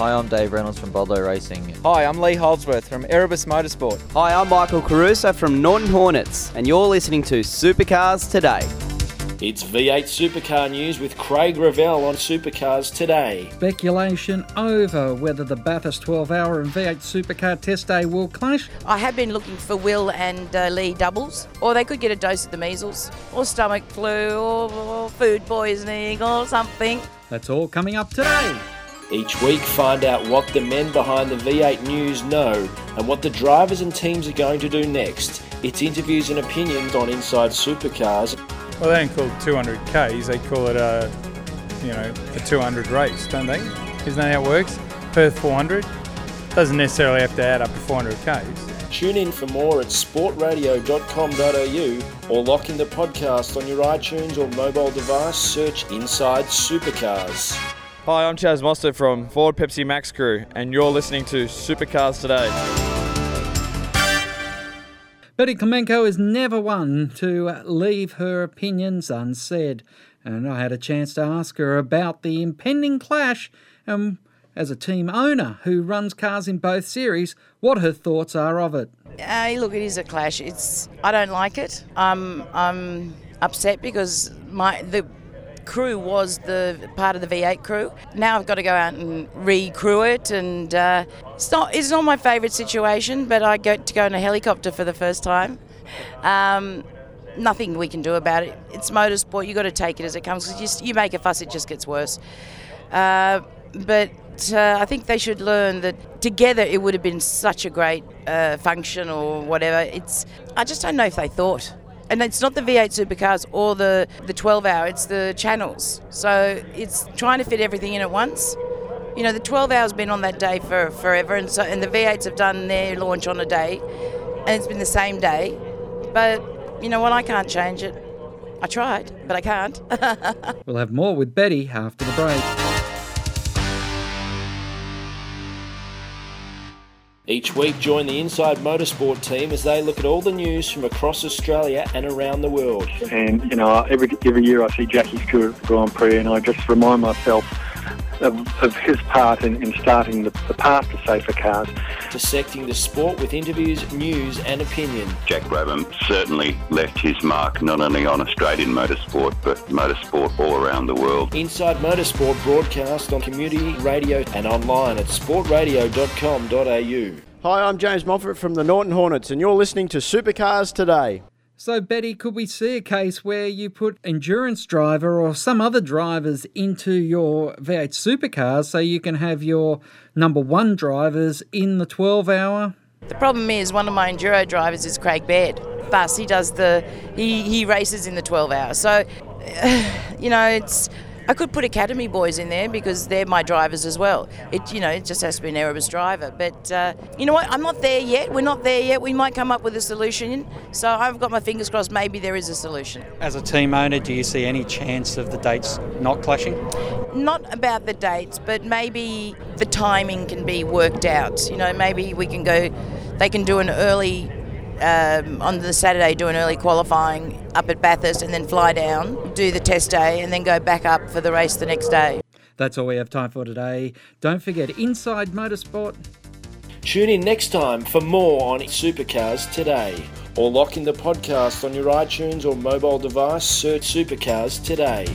Hi, I'm Dave Reynolds from Bodlow Racing. Hi, I'm Lee Holdsworth from Erebus Motorsport. Hi, I'm Michael Caruso from Norton Hornets, and you're listening to Supercars Today. It's V8 Supercar News with Craig Revell on Supercars Today. Speculation over whether the Bathurst 12 hour and V8 Supercar test day will clash. I have been looking for Will and uh, Lee doubles, or they could get a dose of the measles, or stomach flu, or, or food poisoning, or something. That's all coming up today. Each week, find out what the men behind the V8 News know and what the drivers and teams are going to do next. It's interviews and opinions on Inside Supercars. Well, they don't call it 200 Ks, they call it a, you know, a 200 race, don't they? Isn't that how it works? Perth 400 doesn't necessarily have to add up to 400 Ks. Tune in for more at sportradio.com.au or lock in the podcast on your iTunes or mobile device. Search Inside Supercars. Hi, I'm Chaz Mostert from Ford Pepsi Max Crew, and you're listening to Supercars Today. Betty Klimenko is never one to leave her opinions unsaid, and I had a chance to ask her about the impending clash and, as a team owner who runs cars in both series, what her thoughts are of it. Hey, look, it is a clash. It's I don't like it. I'm I'm upset because my the crew was the part of the V8 crew. Now I've got to go out and re-crew it, and uh, it's not it's not my favourite situation. But I get to go in a helicopter for the first time. Um, nothing we can do about it. It's motorsport. You got to take it as it comes. Just, you make a fuss, it just gets worse. Uh, but uh, I think they should learn that together it would have been such a great uh, function or whatever. It's I just don't know if they thought and it's not the V8 supercars or the, the 12 hour, it's the channels. So it's trying to fit everything in at once. You know, the 12 hour's been on that day for forever, and so and the V8s have done their launch on a day, and it's been the same day. But you know what? I can't change it. I tried, but I can't. we'll have more with Betty after the break. Each week, join the Inside Motorsport team as they look at all the news from across Australia and around the world. And, you know, every, every year I see Jackie Stewart at the Grand Prix and I just remind myself of, of his part in, in starting the, the, path to safer cars. Dissecting the sport with interviews, news and opinion. Jack Brabham certainly left his mark not only on Australian motorsport but motorsport all around the world. Inside Motorsport broadcast on community radio and online at sportradio.com.au. Hi, I'm James Moffat from the Norton Hornets and you're listening to Supercars Today. So, Betty, could we see a case where you put endurance driver or some other drivers into your V8 supercars so you can have your number one drivers in the 12 hour? The problem is one of my enduro drivers is Craig Baird. Bus, he does the he he races in the 12 hour. So, you know, it's I could put Academy boys in there because they're my drivers as well. It you know it just has to be an Erebus driver. But uh, you know what? I'm not there yet. We're not there yet. We might come up with a solution. So I've got my fingers crossed. Maybe there is a solution. As a team owner, do you see any chance of the dates not clashing? Not about the dates, but maybe the timing can be worked out. You know, maybe we can go. They can do an early um, on the Saturday do an early qualifying up at Bathurst and then fly down, do the test day, and then go back up for the race the next day. That's all we have time for today. Don't forget Inside Motorsport. Tune in next time for more on Supercars Today. Or lock in the podcast on your iTunes or mobile device, search Supercars Today.